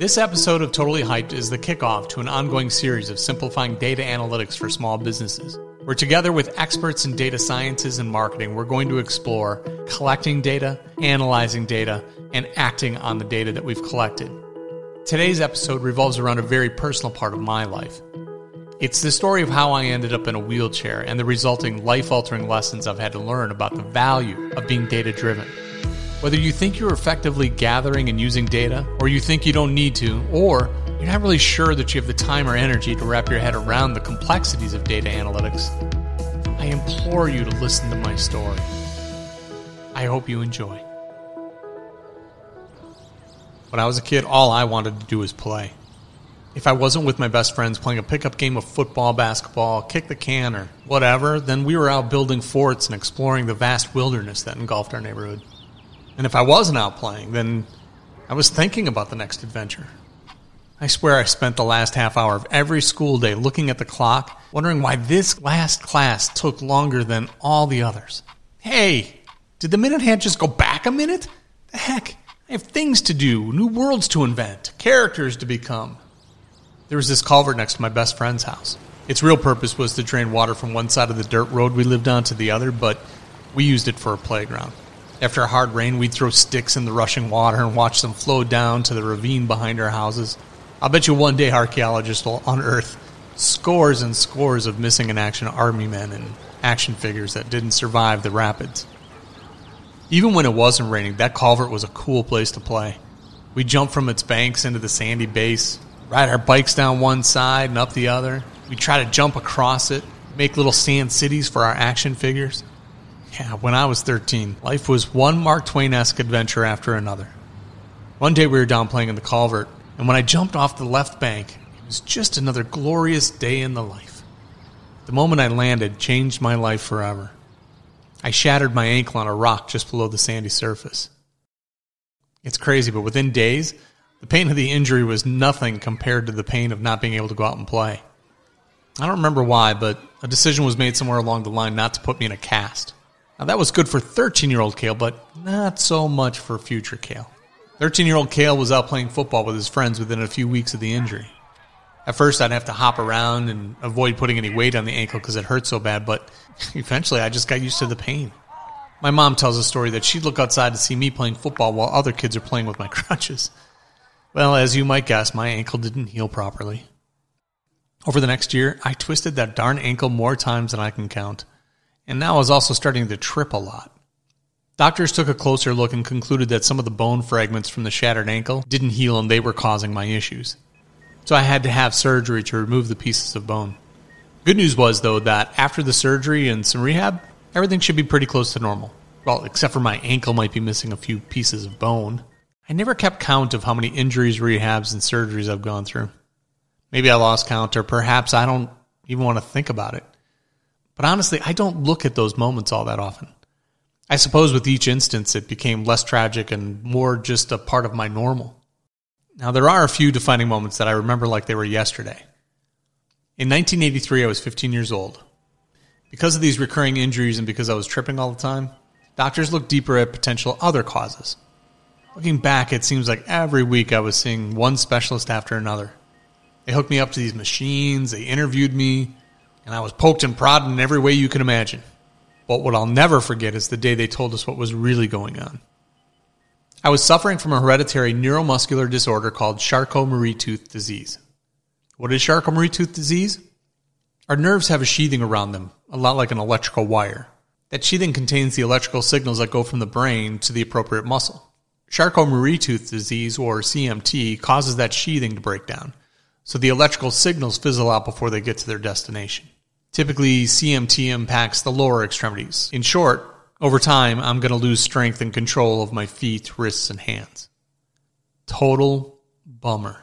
This episode of Totally Hyped is the kickoff to an ongoing series of simplifying data analytics for small businesses. Where together with experts in data sciences and marketing, we're going to explore collecting data, analyzing data, and acting on the data that we've collected. Today's episode revolves around a very personal part of my life. It's the story of how I ended up in a wheelchair and the resulting life altering lessons I've had to learn about the value of being data driven. Whether you think you're effectively gathering and using data, or you think you don't need to, or you're not really sure that you have the time or energy to wrap your head around the complexities of data analytics, I implore you to listen to my story. I hope you enjoy. When I was a kid, all I wanted to do was play. If I wasn't with my best friends playing a pickup game of football, basketball, kick the can, or whatever, then we were out building forts and exploring the vast wilderness that engulfed our neighborhood. And if I wasn't out playing, then I was thinking about the next adventure. I swear I spent the last half hour of every school day looking at the clock, wondering why this last class took longer than all the others. Hey, did the minute hand just go back a minute? The heck? I have things to do, new worlds to invent, characters to become. There was this culvert next to my best friend's house. Its real purpose was to drain water from one side of the dirt road we lived on to the other, but we used it for a playground. After a hard rain, we'd throw sticks in the rushing water and watch them flow down to the ravine behind our houses. I'll bet you one day archaeologists will unearth scores and scores of missing in action army men and action figures that didn't survive the rapids. Even when it wasn't raining, that culvert was a cool place to play. We'd jump from its banks into the sandy base, ride our bikes down one side and up the other. We'd try to jump across it, make little sand cities for our action figures. Yeah, when I was 13, life was one Mark Twain esque adventure after another. One day we were down playing in the culvert, and when I jumped off the left bank, it was just another glorious day in the life. The moment I landed changed my life forever. I shattered my ankle on a rock just below the sandy surface. It's crazy, but within days, the pain of the injury was nothing compared to the pain of not being able to go out and play. I don't remember why, but a decision was made somewhere along the line not to put me in a cast. Now, that was good for 13 year old Kale, but not so much for future Kale. 13 year old Kale was out playing football with his friends within a few weeks of the injury. At first, I'd have to hop around and avoid putting any weight on the ankle because it hurt so bad, but eventually I just got used to the pain. My mom tells a story that she'd look outside to see me playing football while other kids are playing with my crutches. Well, as you might guess, my ankle didn't heal properly. Over the next year, I twisted that darn ankle more times than I can count and now I was also starting to trip a lot. Doctors took a closer look and concluded that some of the bone fragments from the shattered ankle didn't heal and they were causing my issues. So I had to have surgery to remove the pieces of bone. Good news was, though, that after the surgery and some rehab, everything should be pretty close to normal. Well, except for my ankle might be missing a few pieces of bone. I never kept count of how many injuries, rehabs, and surgeries I've gone through. Maybe I lost count, or perhaps I don't even want to think about it. But honestly, I don't look at those moments all that often. I suppose with each instance, it became less tragic and more just a part of my normal. Now, there are a few defining moments that I remember like they were yesterday. In 1983, I was 15 years old. Because of these recurring injuries and because I was tripping all the time, doctors looked deeper at potential other causes. Looking back, it seems like every week I was seeing one specialist after another. They hooked me up to these machines, they interviewed me, and I was poked and prodded in every way you can imagine. But what I'll never forget is the day they told us what was really going on. I was suffering from a hereditary neuromuscular disorder called Charcot-Marie-Tooth disease. What is Charcot-Marie-Tooth disease? Our nerves have a sheathing around them, a lot like an electrical wire. That sheathing contains the electrical signals that go from the brain to the appropriate muscle. Charcot-Marie-Tooth disease, or CMT, causes that sheathing to break down, so the electrical signals fizzle out before they get to their destination. Typically, CMT impacts the lower extremities. In short, over time, I'm going to lose strength and control of my feet, wrists, and hands. Total bummer.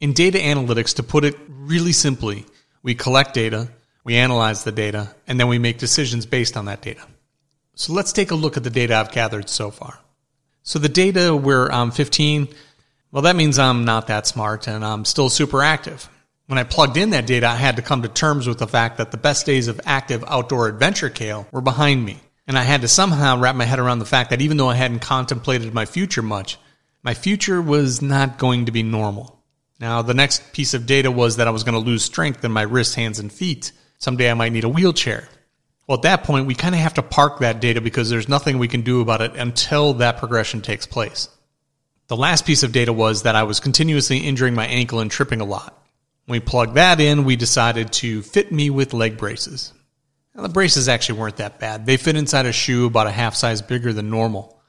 In data analytics, to put it really simply, we collect data, we analyze the data, and then we make decisions based on that data. So let's take a look at the data I've gathered so far. So the data where I'm 15, well, that means I'm not that smart and I'm still super active. When I plugged in that data, I had to come to terms with the fact that the best days of active outdoor adventure kale were behind me. And I had to somehow wrap my head around the fact that even though I hadn't contemplated my future much, My future was not going to be normal. Now, the next piece of data was that I was going to lose strength in my wrists, hands, and feet. Someday I might need a wheelchair. Well, at that point, we kind of have to park that data because there's nothing we can do about it until that progression takes place. The last piece of data was that I was continuously injuring my ankle and tripping a lot. When we plugged that in, we decided to fit me with leg braces. Now, the braces actually weren't that bad. They fit inside a shoe about a half size bigger than normal.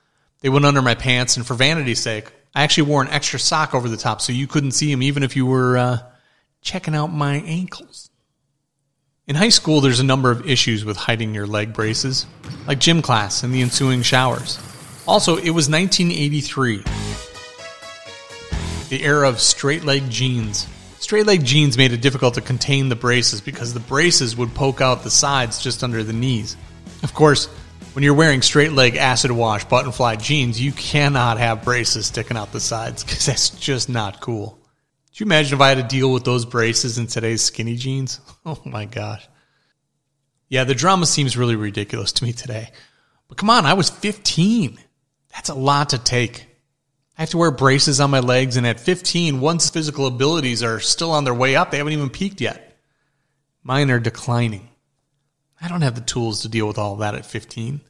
They went under my pants, and for vanity's sake, I actually wore an extra sock over the top so you couldn't see them even if you were uh, checking out my ankles. In high school, there's a number of issues with hiding your leg braces, like gym class and the ensuing showers. Also, it was 1983, the era of straight leg jeans. Straight leg jeans made it difficult to contain the braces because the braces would poke out the sides just under the knees. Of course, when you're wearing straight leg acid wash button fly jeans, you cannot have braces sticking out the sides because that's just not cool. Could you imagine if I had to deal with those braces in today's skinny jeans? Oh my gosh. Yeah, the drama seems really ridiculous to me today. But come on, I was 15. That's a lot to take. I have to wear braces on my legs, and at 15, one's physical abilities are still on their way up. They haven't even peaked yet. Mine are declining. I don't have the tools to deal with all that at 15.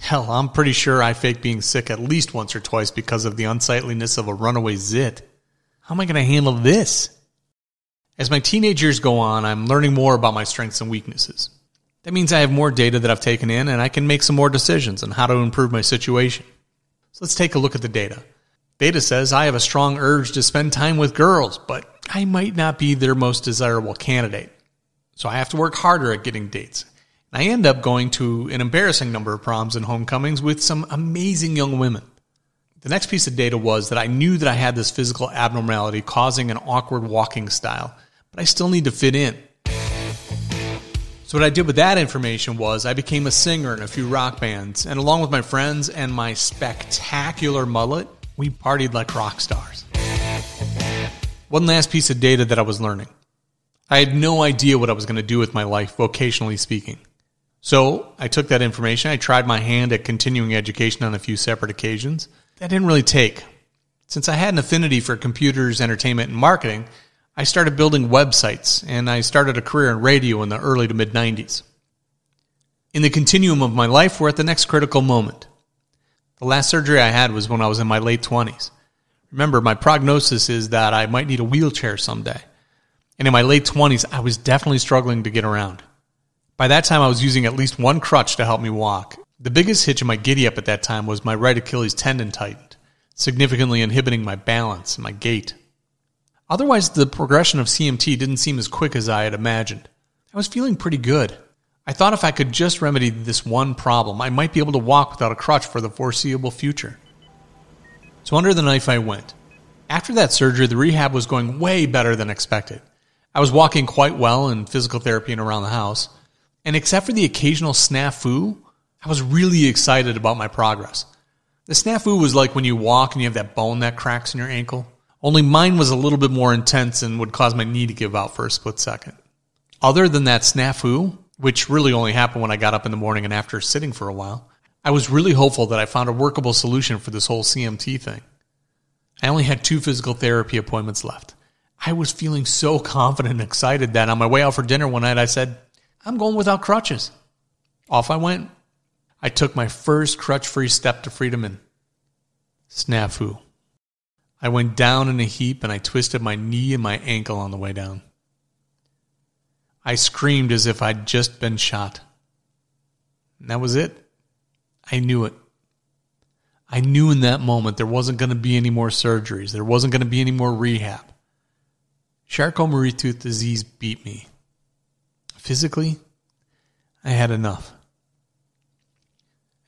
Hell, I'm pretty sure I faked being sick at least once or twice because of the unsightliness of a runaway zit. How am I going to handle this? As my teenage years go on, I'm learning more about my strengths and weaknesses. That means I have more data that I've taken in and I can make some more decisions on how to improve my situation. So let's take a look at the data. Data says I have a strong urge to spend time with girls, but I might not be their most desirable candidate. So I have to work harder at getting dates. And I end up going to an embarrassing number of proms and homecomings with some amazing young women. The next piece of data was that I knew that I had this physical abnormality causing an awkward walking style, but I still need to fit in. So what I did with that information was I became a singer in a few rock bands, and along with my friends and my spectacular mullet, we partied like rock stars. One last piece of data that I was learning. I had no idea what I was going to do with my life, vocationally speaking. So I took that information. I tried my hand at continuing education on a few separate occasions. That didn't really take. Since I had an affinity for computers, entertainment, and marketing, I started building websites and I started a career in radio in the early to mid 90s. In the continuum of my life, we're at the next critical moment. The last surgery I had was when I was in my late 20s. Remember, my prognosis is that I might need a wheelchair someday. And in my late 20s, I was definitely struggling to get around. By that time, I was using at least one crutch to help me walk. The biggest hitch in my giddy up at that time was my right Achilles tendon tightened, significantly inhibiting my balance and my gait. Otherwise, the progression of CMT didn't seem as quick as I had imagined. I was feeling pretty good. I thought if I could just remedy this one problem, I might be able to walk without a crutch for the foreseeable future. So under the knife I went. After that surgery, the rehab was going way better than expected. I was walking quite well in physical therapy and around the house. And except for the occasional snafu, I was really excited about my progress. The snafu was like when you walk and you have that bone that cracks in your ankle. Only mine was a little bit more intense and would cause my knee to give out for a split second. Other than that snafu, which really only happened when I got up in the morning and after sitting for a while, I was really hopeful that I found a workable solution for this whole CMT thing. I only had two physical therapy appointments left. I was feeling so confident and excited that on my way out for dinner one night, I said, I'm going without crutches. Off I went. I took my first crutch free step to freedom and snafu. I went down in a heap and I twisted my knee and my ankle on the way down. I screamed as if I'd just been shot. And that was it. I knew it. I knew in that moment there wasn't going to be any more surgeries. There wasn't going to be any more rehab. Charcot-Marie Tooth disease beat me. Physically, I had enough.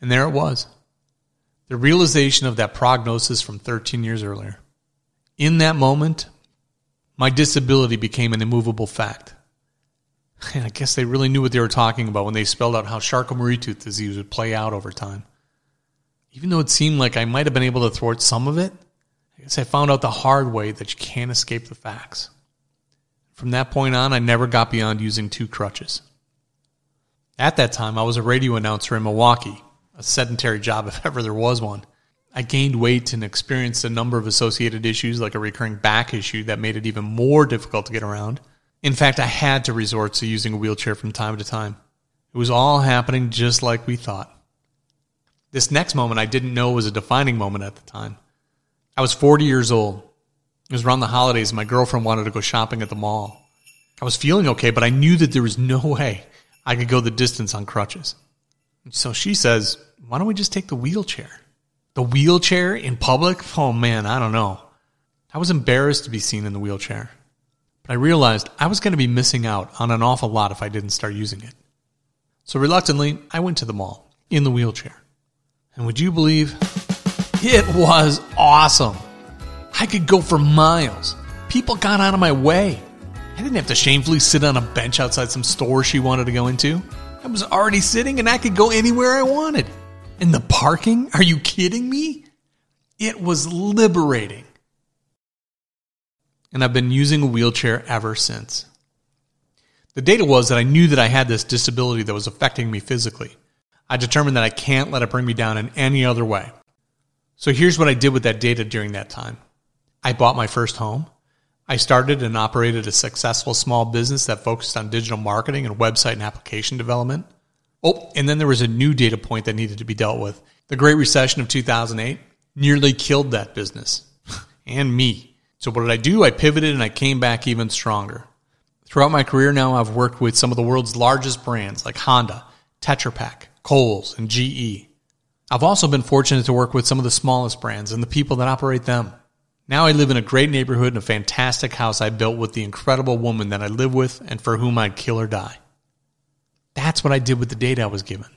And there it was. The realization of that prognosis from 13 years earlier. In that moment, my disability became an immovable fact. I guess they really knew what they were talking about when they spelled out how Charcot-Marie tooth disease would play out over time. Even though it seemed like I might have been able to thwart some of it, I guess I found out the hard way that you can't escape the facts. From that point on, I never got beyond using two crutches. At that time, I was a radio announcer in Milwaukee, a sedentary job if ever there was one. I gained weight and experienced a number of associated issues, like a recurring back issue that made it even more difficult to get around. In fact, I had to resort to using a wheelchair from time to time. It was all happening just like we thought. This next moment I didn't know was a defining moment at the time. I was 40 years old. It was around the holidays and my girlfriend wanted to go shopping at the mall. I was feeling okay, but I knew that there was no way I could go the distance on crutches. So she says, Why don't we just take the wheelchair? The wheelchair in public? Oh man, I don't know. I was embarrassed to be seen in the wheelchair. I realized I was going to be missing out on an awful lot if I didn't start using it. So reluctantly, I went to the mall in the wheelchair. And would you believe it was awesome? I could go for miles. People got out of my way. I didn't have to shamefully sit on a bench outside some store she wanted to go into. I was already sitting and I could go anywhere I wanted. And the parking? Are you kidding me? It was liberating. And I've been using a wheelchair ever since. The data was that I knew that I had this disability that was affecting me physically. I determined that I can't let it bring me down in any other way. So here's what I did with that data during that time. I bought my first home. I started and operated a successful small business that focused on digital marketing and website and application development. Oh, and then there was a new data point that needed to be dealt with. The Great Recession of 2008 nearly killed that business and me. So what did I do? I pivoted and I came back even stronger. Throughout my career now, I've worked with some of the world's largest brands like Honda, Tetra Pak, Kohl's, and GE. I've also been fortunate to work with some of the smallest brands and the people that operate them. Now I live in a great neighborhood in a fantastic house I built with the incredible woman that I live with and for whom I'd kill or die. That's what I did with the data I was given.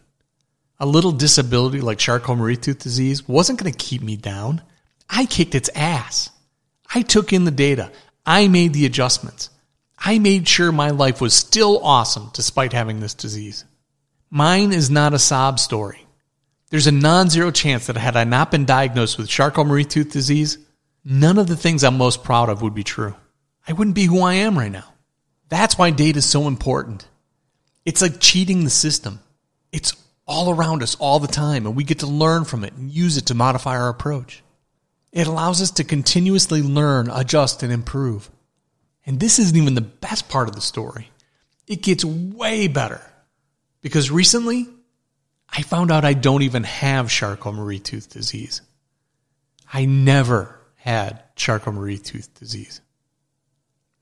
A little disability like Charcot-Marie-Tooth disease wasn't going to keep me down. I kicked its ass. I took in the data. I made the adjustments. I made sure my life was still awesome despite having this disease. Mine is not a sob story. There's a non zero chance that had I not been diagnosed with Charcot-Marie-Tooth disease, none of the things I'm most proud of would be true. I wouldn't be who I am right now. That's why data is so important. It's like cheating the system. It's all around us all the time, and we get to learn from it and use it to modify our approach. It allows us to continuously learn, adjust, and improve. And this isn't even the best part of the story. It gets way better. Because recently, I found out I don't even have Charcot-Marie-Tooth disease. I never had Charcot-Marie-Tooth disease.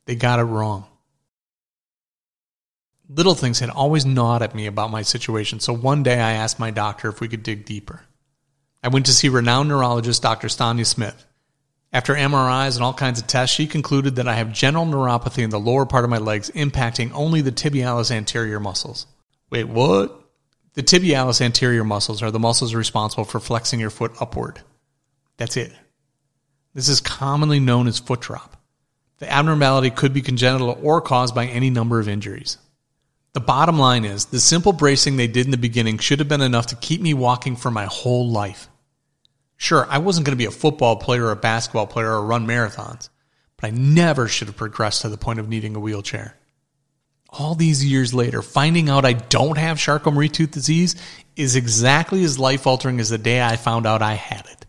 They got it wrong. Little things had always gnawed at me about my situation, so one day I asked my doctor if we could dig deeper. I went to see renowned neurologist Dr. Stanya Smith. After MRIs and all kinds of tests, she concluded that I have general neuropathy in the lower part of my legs, impacting only the tibialis anterior muscles. Wait, what? The tibialis anterior muscles are the muscles responsible for flexing your foot upward. That's it. This is commonly known as foot drop. The abnormality could be congenital or caused by any number of injuries. The bottom line is the simple bracing they did in the beginning should have been enough to keep me walking for my whole life. Sure, I wasn't going to be a football player or a basketball player or run marathons, but I never should have progressed to the point of needing a wheelchair. All these years later, finding out I don't have Charcot-Marie-Tooth disease is exactly as life altering as the day I found out I had it.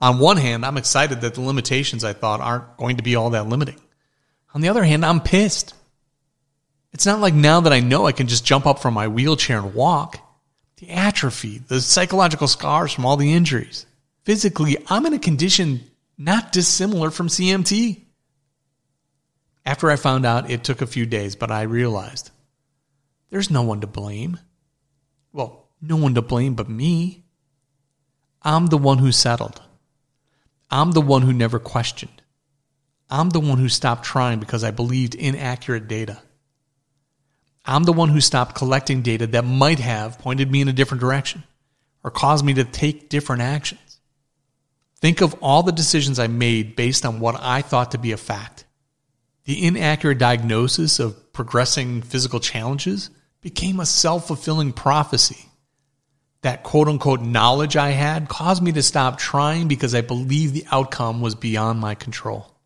On one hand, I'm excited that the limitations I thought aren't going to be all that limiting. On the other hand, I'm pissed. It's not like now that I know I can just jump up from my wheelchair and walk. The atrophy, the psychological scars from all the injuries. Physically, I'm in a condition not dissimilar from CMT. After I found out, it took a few days, but I realized there's no one to blame. Well, no one to blame but me. I'm the one who settled. I'm the one who never questioned. I'm the one who stopped trying because I believed inaccurate data. I'm the one who stopped collecting data that might have pointed me in a different direction or caused me to take different actions. Think of all the decisions I made based on what I thought to be a fact. The inaccurate diagnosis of progressing physical challenges became a self fulfilling prophecy that quote unquote knowledge I had caused me to stop trying because I believed the outcome was beyond my control.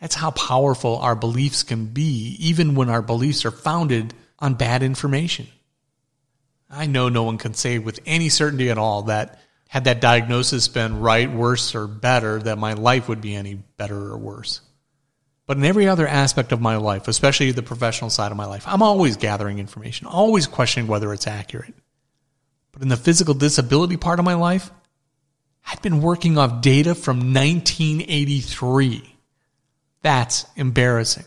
That's how powerful our beliefs can be, even when our beliefs are founded on bad information. I know no one can say with any certainty at all that had that diagnosis been right, worse, or better, that my life would be any better or worse. But in every other aspect of my life, especially the professional side of my life, I'm always gathering information, always questioning whether it's accurate. But in the physical disability part of my life, I've been working off data from 1983. That's embarrassing.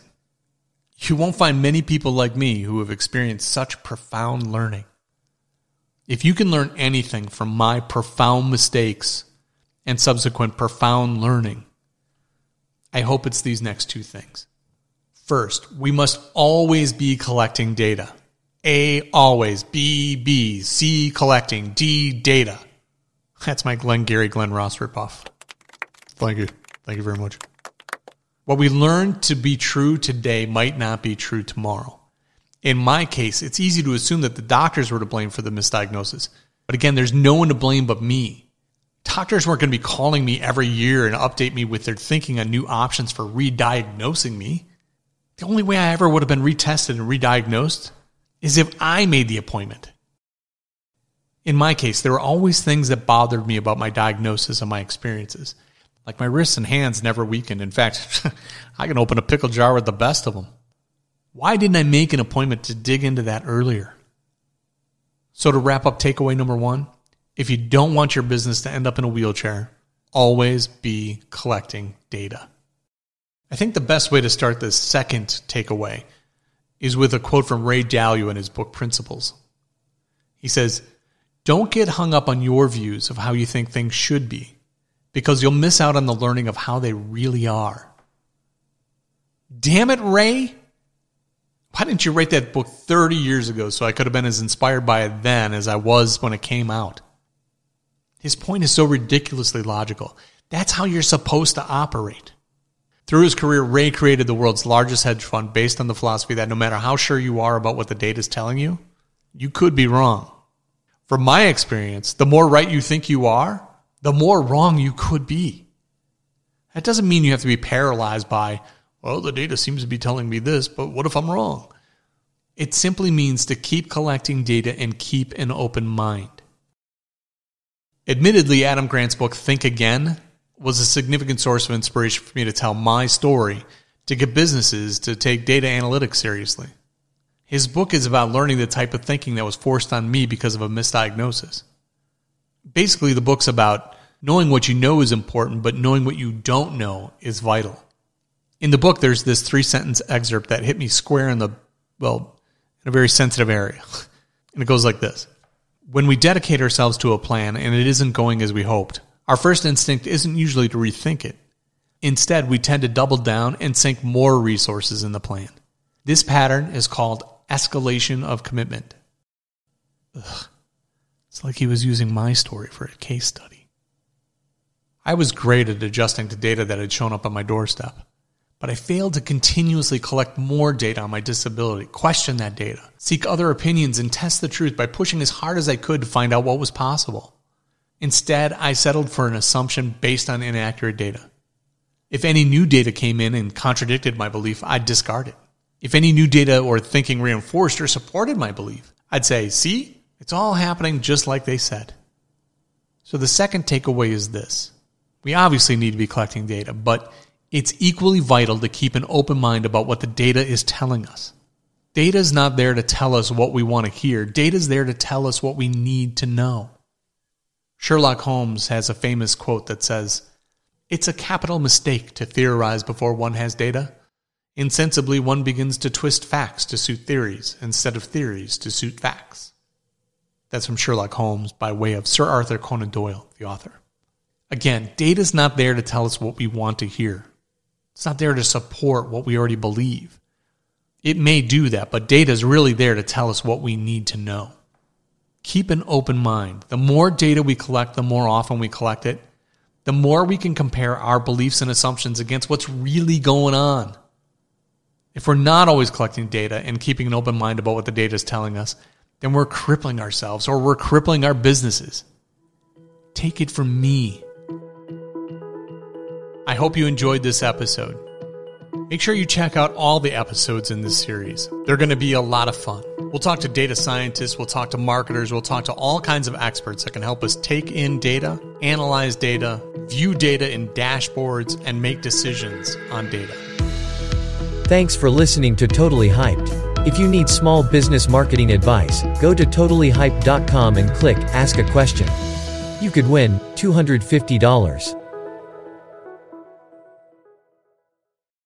You won't find many people like me who have experienced such profound learning. If you can learn anything from my profound mistakes and subsequent profound learning, I hope it's these next two things. First, we must always be collecting data. A, always. B, B. C, collecting. D, data. That's my Glengarry Glen Ross ripoff. Thank you. Thank you very much. What we learn to be true today might not be true tomorrow. In my case, it's easy to assume that the doctors were to blame for the misdiagnosis. But again, there's no one to blame but me. Doctors weren't going to be calling me every year and update me with their thinking on new options for re-diagnosing me. The only way I ever would have been retested and re-diagnosed is if I made the appointment. In my case, there were always things that bothered me about my diagnosis and my experiences. Like my wrists and hands never weakened. In fact, I can open a pickle jar with the best of them. Why didn't I make an appointment to dig into that earlier? So, to wrap up takeaway number one, if you don't want your business to end up in a wheelchair, always be collecting data. I think the best way to start this second takeaway is with a quote from Ray Dalio in his book Principles. He says, Don't get hung up on your views of how you think things should be, because you'll miss out on the learning of how they really are. Damn it, Ray! why didn't you write that book 30 years ago so I could have been as inspired by it then as I was when it came out? His point is so ridiculously logical. That's how you're supposed to operate. Through his career, Ray created the world's largest hedge fund based on the philosophy that no matter how sure you are about what the data is telling you, you could be wrong. From my experience, the more right you think you are, the more wrong you could be. That doesn't mean you have to be paralyzed by well, the data seems to be telling me this, but what if I'm wrong? It simply means to keep collecting data and keep an open mind. Admittedly, Adam Grant's book, Think Again, was a significant source of inspiration for me to tell my story to get businesses to take data analytics seriously. His book is about learning the type of thinking that was forced on me because of a misdiagnosis. Basically, the book's about knowing what you know is important, but knowing what you don't know is vital in the book, there's this three sentence excerpt that hit me square in the, well, in a very sensitive area. And it goes like this When we dedicate ourselves to a plan and it isn't going as we hoped, our first instinct isn't usually to rethink it. Instead, we tend to double down and sink more resources in the plan. This pattern is called escalation of commitment. Ugh. It's like he was using my story for a case study. I was great at adjusting to data that had shown up on my doorstep but I failed to continuously collect more data on my disability, question that data, seek other opinions, and test the truth by pushing as hard as I could to find out what was possible. Instead, I settled for an assumption based on inaccurate data. If any new data came in and contradicted my belief, I'd discard it. If any new data or thinking reinforced or supported my belief, I'd say, see, it's all happening just like they said. So the second takeaway is this. We obviously need to be collecting data, but it's equally vital to keep an open mind about what the data is telling us. Data is not there to tell us what we want to hear. Data is there to tell us what we need to know. Sherlock Holmes has a famous quote that says, It's a capital mistake to theorize before one has data. Insensibly, one begins to twist facts to suit theories instead of theories to suit facts. That's from Sherlock Holmes by way of Sir Arthur Conan Doyle, the author. Again, data is not there to tell us what we want to hear. It's not there to support what we already believe. It may do that, but data is really there to tell us what we need to know. Keep an open mind. The more data we collect, the more often we collect it, the more we can compare our beliefs and assumptions against what's really going on. If we're not always collecting data and keeping an open mind about what the data is telling us, then we're crippling ourselves or we're crippling our businesses. Take it from me. I hope you enjoyed this episode. Make sure you check out all the episodes in this series. They're going to be a lot of fun. We'll talk to data scientists, we'll talk to marketers, we'll talk to all kinds of experts that can help us take in data, analyze data, view data in dashboards, and make decisions on data. Thanks for listening to Totally Hyped. If you need small business marketing advice, go to totallyhype.com and click Ask a Question. You could win $250.